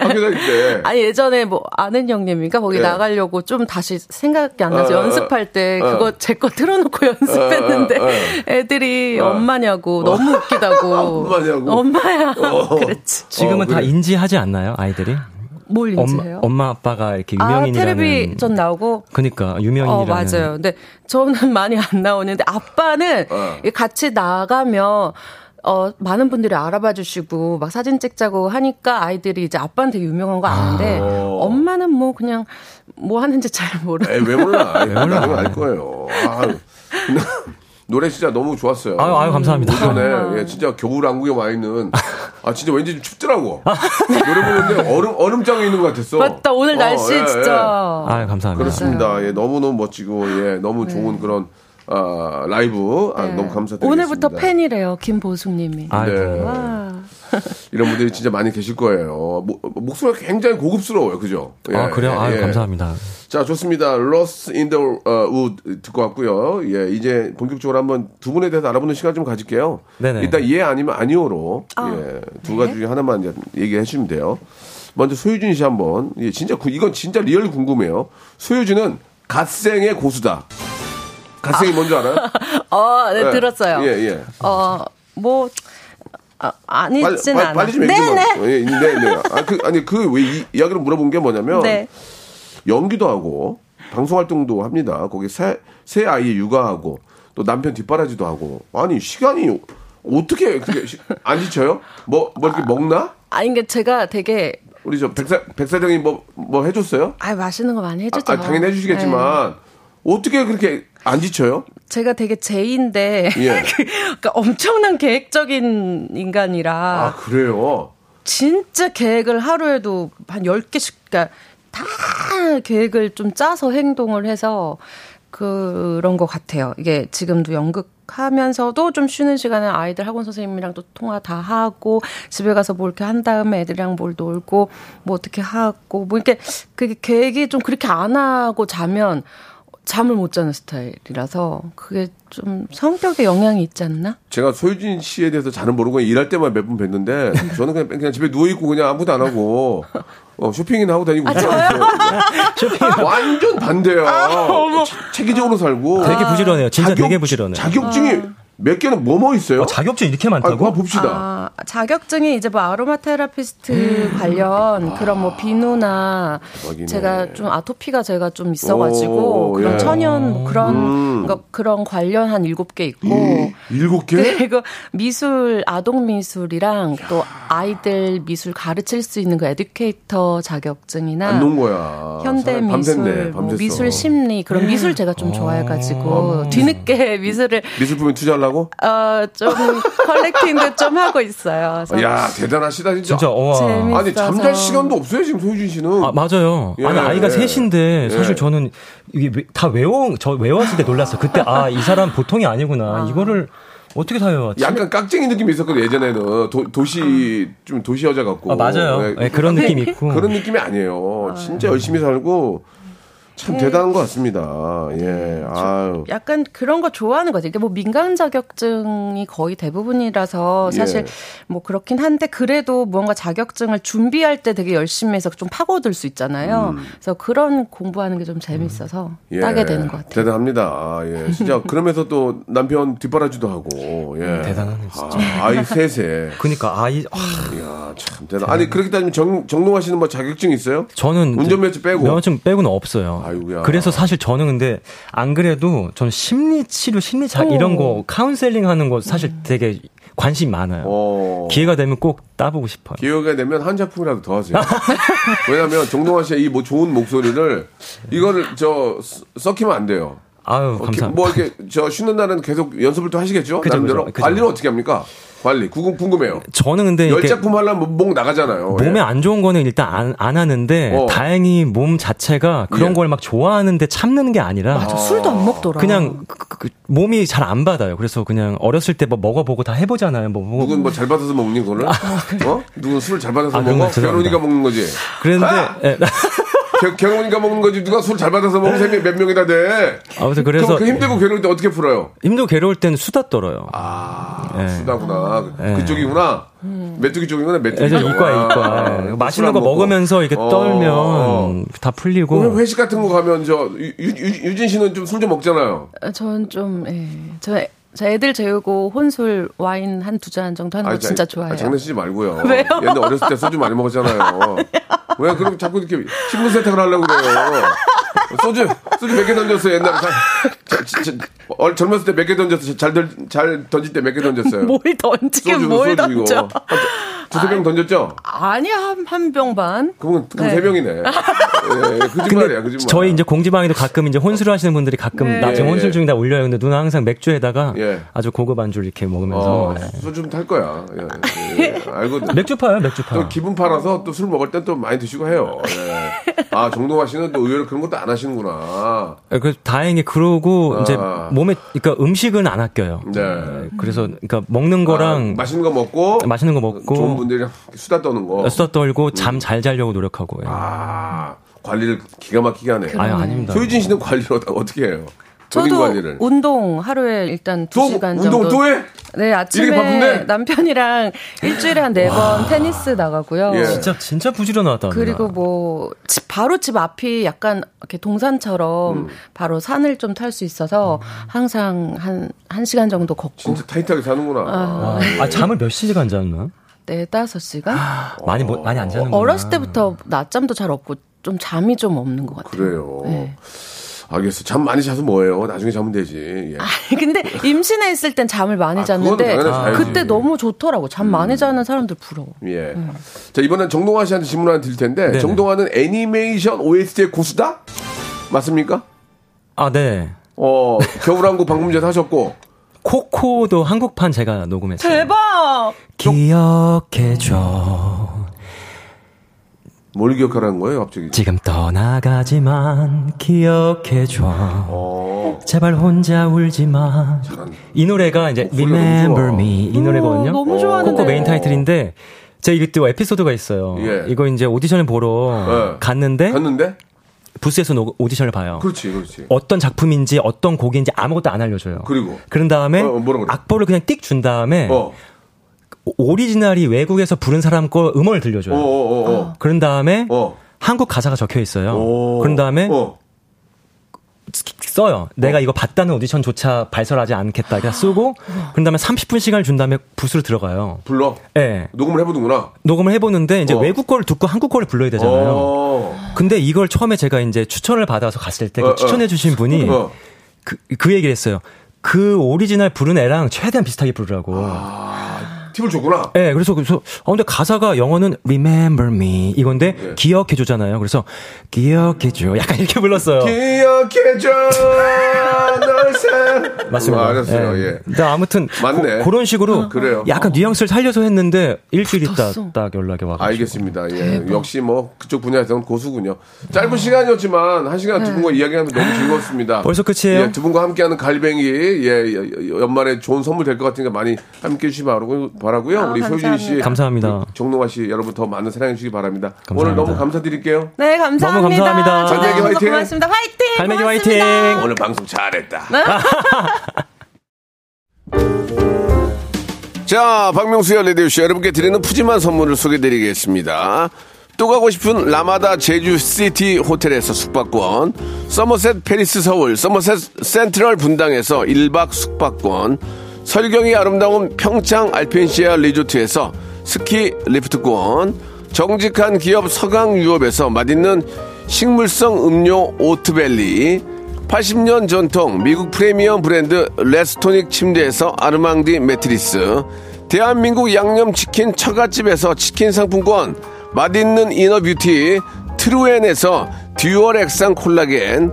학교 다닐 때. 아니 예전에 뭐 아는 형님인가 거기 예. 나가려고 좀 다시 생각이 안 나서 어, 어, 연습할 때 어. 그거 제 거 틀어놓고 연습했는데. 애들이 어. 엄마냐고 너무 웃기다고 엄마냐고? 엄마야 어. 그랬지 지금은 어, 다 그래. 인지하지 않나요, 아이들이? 뭘 엄마, 인지해요? 엄마 아빠가 이렇게 아 유명인이라는. 텔레비전 나오고 그니까 어 유명인이라는. 맞아요. 근데 저는 많이 안 나오는데 아빠는 어. 같이 나가면 어 많은 분들이 알아봐 주시고 막 사진 찍자고 하니까 아이들이 이제 아빠는 되게 유명한 거 아는데 어. 엄마는 뭐 그냥 뭐 하는지 잘 모르. 에이, 왜 몰라? 왜 몰라? 알 거예요. 아, 노래 진짜 너무 좋았어요. 아유, 아유, 감사합니다. 오전에 예, 진짜 겨울 왕국에 와 있는 아 진짜 왠지 좀 춥더라고. 노래 부르는데 얼음 얼음장에 있는 것 같았어. 맞다 오늘 어, 날씨 예, 진짜. 아유, 감사합니다. 그렇습니다. 예, 너무 너무 멋지고 예, 너무 좋은 그런 아, 라이브 아, 네. 너무 감사드립니다. 오늘부터 팬이래요 김보숙님이. 아이고. 네. 와. 이런 분들이 진짜 많이 계실 거예요. 모- 목소리가 굉장히 고급스러워요, 그죠? 예, 아, 그래요? 예, 아유, 예. 감사합니다. 자, 좋습니다. Lost in the uh, Wood 듣고 왔고요. 예, 이제 본격적으로 한번 두 분에 대해서 알아보는 시간 좀 가질게요. 네네. 일단 예 아니면 아니오로 아, 예, 두 가지 중에 하나만 이제 얘기해 주시면 돼요. 먼저 소유진 씨 한번. 예, 진짜 구- 이건 진짜 real 궁금해요. 소유진은 갓생의 고수다. 갓생이 뭔지 알아요? 어, 네, 예. 들었어요. 예, 예. 어, 뭐 아, 아니진 빨리. 빨리 좀 얘기 좀. 네네. 하고. 예, 네, 네. 아, 그, 아니, 그, 왜 이 이야기를 물어본 게 뭐냐면. 네. 연기도 하고, 방송 활동도 합니다. 거기 세, 세 아이 육아하고, 또 남편 뒷바라지도 하고. 아니, 시간이 어떻게 그렇게 시- 안 지쳐요? 뭐, 뭐 이렇게 먹나? 아니 이게 제가 되게 우리 저 백사, 백사장이 뭐, 뭐 해줬어요? 아 맛있는 거 많이 해주죠. 아, 당연히 해주시겠지만, 네. 어떻게 그렇게 안 지쳐요? 제가 되게 제인데 예. 그러니까 엄청난 계획적인 인간이라 아, 그래요? 진짜 계획을 하루에도 한 10개씩 그러니까 다 계획을 좀 짜서 행동을 해서 그런 것 같아요. 이게 지금도 연극 하면서도 좀 쉬는 시간에 아이들 학원 선생님이랑 또 통화 다 하고 집에 가서 뭐 이렇게 한 다음에 애들이랑 뭘 놀고 뭐 어떻게 하고 뭐 이렇게 그게 계획이 좀 그렇게 안 하고 자면 잠을 못 자는 스타일이라서 그게 좀 성격에 영향이 있지 않나? 제가 소유진 씨에 대해서 잘은 모르고 일할 때만 몇 번 뵀는데 저는 그냥, 그냥 집에 누워 있고 그냥 아무것도 안 하고 어, 쇼핑이나 하고 다니고 쇼핑 완전 반대야. 체- 체계적으로 살고 되게 부지런해요. 진짜 되게 부지런해요. 자격증이 몇 개는 뭐뭐 있어요? 어, 자격증 이렇게 아, 많다고? 그거 봅시다. 아, 자격증이 이제 뭐 아로마 테라피스트 관련 그런 뭐 비누나 대박이네. 제가 좀 아토피가 제가 좀 있어가지고 오, 그런 예. 천연 뭐 그런 거- 그런 관련 한 일곱 개 있고 일곱 개? 그리고 미술 아동 미술이랑 또 아이들 미술 가르칠 수 있는 그 에듀케이터 자격증이나 안 놓은 거야. 현대 미술, 밤샜네, 뭐. 미술 심리 그런 미술 제가 좀 좋아해가지고 뒤늦게 미술을 미술품에 투자 하려고? 어, 좀 컬렉팅도 좀 하고 있어요. 야 대단하시다 진짜. 진짜, 와. 재밌- 아니. 잠잘 시간도 없어요 지금 소유진 씨는. 아, 맞아요. 예, 아니, 아이가 예. 셋인데, 사실 예. 저는 이게 왜- 다 외워, 저 외웠을 때 놀랐어요. 그때, 아, 이 사람 보통이 아니구나. 이거를 어떻게 다 외웠지? 약간 깍쟁이 느낌이 있었거든 예전에는 도, 도시 좀 도시 여자 같고. 아, 맞아요. 예, 예, 그런 느낌이 있고. 그런 느낌이 아니에요. 진짜 열심히 살고 참 대단한 것 같습니다. 예, 아유. 약간 그런 거 좋아하는 거지. 이게 뭐 민간 자격증이 거의 대부분이라서 사실 예. 뭐 그렇긴 한데 그래도 무언가 자격증을 준비할 때 되게 열심히 해서 좀 파고들 수 있잖아요. 그래서 그런 공부하는 게 좀 재밌어서 음. 예, 따게 되는 것 같아요. 대단합니다. 아, 예, 진짜 그러면서 또 남편 뒷바라지도 하고. 예. 대단하네, 진짜. 아, 아이 셋에. 그니까, 아이, 아, 이야, 참 대단. 아니 그렇게 따지면 정 정동아 씨는 뭐 자격증 있어요? 저는. 운전면허 빼고. 면허증 빼고는 없어요. 아이고야. 그래서 사실 저는 근데, 안 그래도 전 심리 치료, 심리 자, 이런 거, 카운셀링 하는 거 사실 되게 관심 많아요. 어. 기회가 되면 꼭 따보고 싶어요. 기회가 되면 한 작품이라도 더 하세요. 왜냐면 정동화 씨의 이 뭐 좋은 목소리를 이거를 저 써- 썩히면 안 돼요. 아유, 어, 기- 감사합니다. 뭐 이렇게 저 쉬는 날은 계속 연습을 또 하시겠죠? 그죠, 나름대로 그죠, 그죠. 관리를 어떻게 합니까? 관리 궁금 궁금해요. 저는 근데 열 작품 하려면 목 나가잖아요. 몸에 예. 안 좋은 거는 일단 안, 안 하는데 어. 다행히 몸 자체가 그런 예. 걸막 좋아하는데 참는 게 아니라 저 술도 안 먹더라. 그냥 그, 그- 그 몸이 잘 안 받아요. 그래서 그냥 어렸을 때 뭐 먹어보고 다 해보잖아요. 뭐, 뭐 누군 뭐 잘 받아서 먹니 그거를? 어? 누군 술잘 받아서 아, 먹어? 베로니가 먹는 거지. 그랬는데 아! 예. 개- 괴로우니까 먹는 거지 누가 술 잘 받아서 먹는 셈이 몇 명이나 돼. 아무튼 그래서 그 힘들고 괴로울 때 어떻게 풀어요? 힘들고 괴로울 때는 수다 떨어요. 아, 예. 수다구나. 예. 그쪽이구나. 메뚜기 쪽이구나, 메뚜기 예, 저 쪽. 이과 아, 이과 술 맛있는 안 거. 먹으면서 이렇게 어, 떨면 어. 다 풀리고 오늘 회식 같은 거 가면 저 유, 유, 유진 씨는 좀 술좀 먹잖아요. 아, 저는 좀, 예. 저, 애- 저 애들 재우고 혼술 와인 한 두 잔 정도 하는 거 자- 진짜 좋아해요. 아, 장난치지 말고요. 왜요? 옛날 어렸을 때 소주 많이 먹었잖아요. 왜 그럼 자꾸 이렇게 신분 세탁을 하려고 그래요? 소주 소주 몇 개 던졌어요 옛날에. 자, 자, 자, 자, 어, 젊었을 때 몇 개 던졌어요. 잘, 던, 잘 던질 때 몇 개 던졌어요. 뭘 던지긴 소주, 뭘 소주 던져. 이거. 두세 병 던졌죠? 아니야, 한, 한 병 반. 그러면, 그럼 네. 세 병이네. 예, 거짓말이야, 거짓말. 저희 이제 공지방에도 가끔 이제 혼술을 하시는 분들이 가끔 네. 나중에 예, 혼술 예. 중이다 올려요. 근데 누나 항상 맥주에다가 예. 아주 고급 안주를 이렇게 먹으면서 어, 예. 소주 좀탈 거야. 예, 예, 알거든. 맥주 파요, 맥주 파. 또 기분 팔아서 또 술 먹을 땐 또 많이 드시고 해요. 예. 아, 정동화 씨는 또 의외로 그런 것도 안 하시 는구나. 예, 그래서 다행히 그러고 아. 이제 몸에 그러니까 음식은 안 아껴요. 네. 예, 그래서 그러니까 먹는 거랑 아, 맛있는 거 먹고 맛있는 거 먹고 좋은 분들이랑 수다 떠는 거. 수다 떨고 잠 잘 자려고 노력하고. 예. 아 관리를 기가 막히게 하네. 아유, 아닙니다. 소유진 씨는 관리를 어떻게 해요? 저도 관리를. 운동 하루에 일단 또 2시간 운동 정도. 또 해? 네, 아침에? 남편이랑 일주일에 한 네 번 테니스 나가고요. 예. 진짜 진짜 부지런하다. 그리고. 뭐, 집, 바로 집 앞이 약간 이렇게 동산처럼 음. 바로 산을 좀 탈 수 있어서 항상 한, 한 시간 정도 걷고, 진짜 타이트하게 사는구나. 아, 아, 잠을 몇 시간 잤나? 네, 다섯 시간? 많이 못- 많이 안 자는 거. 어렸을 때부터 낮잠도 잘 없고, 좀 잠이 좀 없는 것 같아요. 그래요. 네. 알겠어. 잠 많이 자서 뭐예요? 나중에 자면 되지. 예. 근데 임신해 있을 땐 잠을 많이 아, 잤는데. 그때 너무 좋더라고. 잠 많이 자는 사람들 부러워. 예. 자, 이번엔 정동환 씨한테 질문 하나 드릴 텐데, 네네. 정동환은 애니메이션 OST의 고수다? 맞습니까? 아, 네. 어, 겨울왕국 방금전 하셨고, 코코도 한국판 제가 녹음했어요. 대박! 기억해줘. 뭘 기억하라는 거예요, 갑자기? 지금 떠나가지만 기억해줘. 어, 제발 혼자 울지 마. 이 노래가 이제 너무 Remember Me 이 노래거든요. 어, 너무 좋아하는데. 코코 메인 타이틀인데 제가 이게 또 에피소드가 있어요. 예. 이거 이제 오디션을 보러 예. 갔는데 갔는데? 부스에서 노- 오디션을 봐요. 그렇지, 그렇지. 어떤 작품인지 어떤 곡인지 아무것도 안 알려줘요. 그리고? 그런 다음에 어, 뭐라 그래? 악보를 그냥 띡 준 다음에 어, 오- 오리지널이 외국에서 부른 사람 거 음원을 들려줘요. 어, 어, 어. 그런 다음에 어. 한국 가사가 적혀 있어요. 어. 그런 다음에 어. 써요. 내가 이거 봤다는 오디션조차 발설하지 않겠다. 그냥 쓰고 그런 다음에 30분 시간을 준 다음에 부스로 들어가요. 불러? 예. 녹음을 해보는구나. 녹음을 해보는데 이제 어. 외국 거를 듣고 한국 거를 불러야 되잖아요. 어. 근데 이걸 처음에 제가 이제 추천을 받아서 갔을 때그 어, 어. 추천해주신 분이 어. 그, 그 얘기를 했어요. 그 오리지널 부른 애랑 최대한 비슷하게 부르라고. 팁을 줬구나. 예, 그래서, 그래서, 어, 근데 가사가 영어는 remember me 이건데 예. 기억해주잖아요. 그래서 기억해줘. 약간 이렇게 불렀어요. 기억해줘, 널 사. 맞습니다. 어, 알았어요, 예. 근데 아무튼 맞네. 고, 그런 식으로 그래요. 약간 뉘앙스를 살려서 했는데 일주일 있다. 딱 연락이 와가지고. 알겠습니다. 예. 역시 뭐 그쪽 분야에서는 고수군요. 짧은 시간이었지만 한 시간 두 분과 이야기하면서 너무 즐거웠습니다. 벌써 끝이에요? 예, 두 분과 함께하는 갈뱅이 예, 예, 연말에 좋은 선물 될 것 같으니까 많이 함께 해 주시기 바라고, 바라고요. 아, 우리 소유진 씨, 감사합니다. 정동화 씨 여러분 더 많은 사랑해 주시기 바랍니다. 감사합니다. 오늘 너무 감사드릴게요. 네, 감사합니다. 너무 감사합니다. 갈매기 화이팅! 고맙습니다. 화이팅! 갈매기. 화이팅! 오늘 방송 잘했다. 자, 박명수의 라디오쇼 여러분께 드리는 푸짐한 선물을 소개드리겠습니다. 또 가고 싶은 라마다 제주시티 호텔에서 숙박권, 서머셋 팰리스 서울, 서머셋 센트럴 분당에서 1박 숙박권, 설경이 아름다운 평창 알펜시아 리조트에서 스키 리프트권, 정직한 기업 서강유업에서 맛있는 식물성 음료 오트벨리, 80년 전통 미국 프리미엄 브랜드 레스토닉 침대에서 아르망디 매트리스 대한민국 양념치킨 처갓집에서 치킨 상품권 맛있는 inner beauty 트루엔에서 듀얼 액상 콜라겐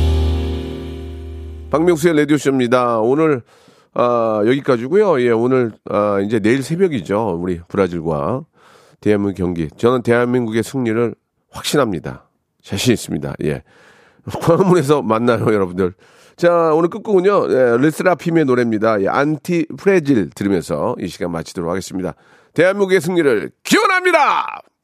박명수의 라디오쇼입니다. 오늘 아, 여기까지고요. 예, 오늘 아, 이제 내일 새벽이죠. 우리 브라질과 대한민국 경기. 저는 대한민국의 승리를 확신합니다. 자신 있습니다. 예. 광화문에서 만나요, 여러분들. 자, 오늘 끝곡은요, 예, 르스라핌의 노래입니다. 예, 안티 프레질 들으면서 이 시간 마치도록 하겠습니다. 대한민국의 승리를 기원합니다!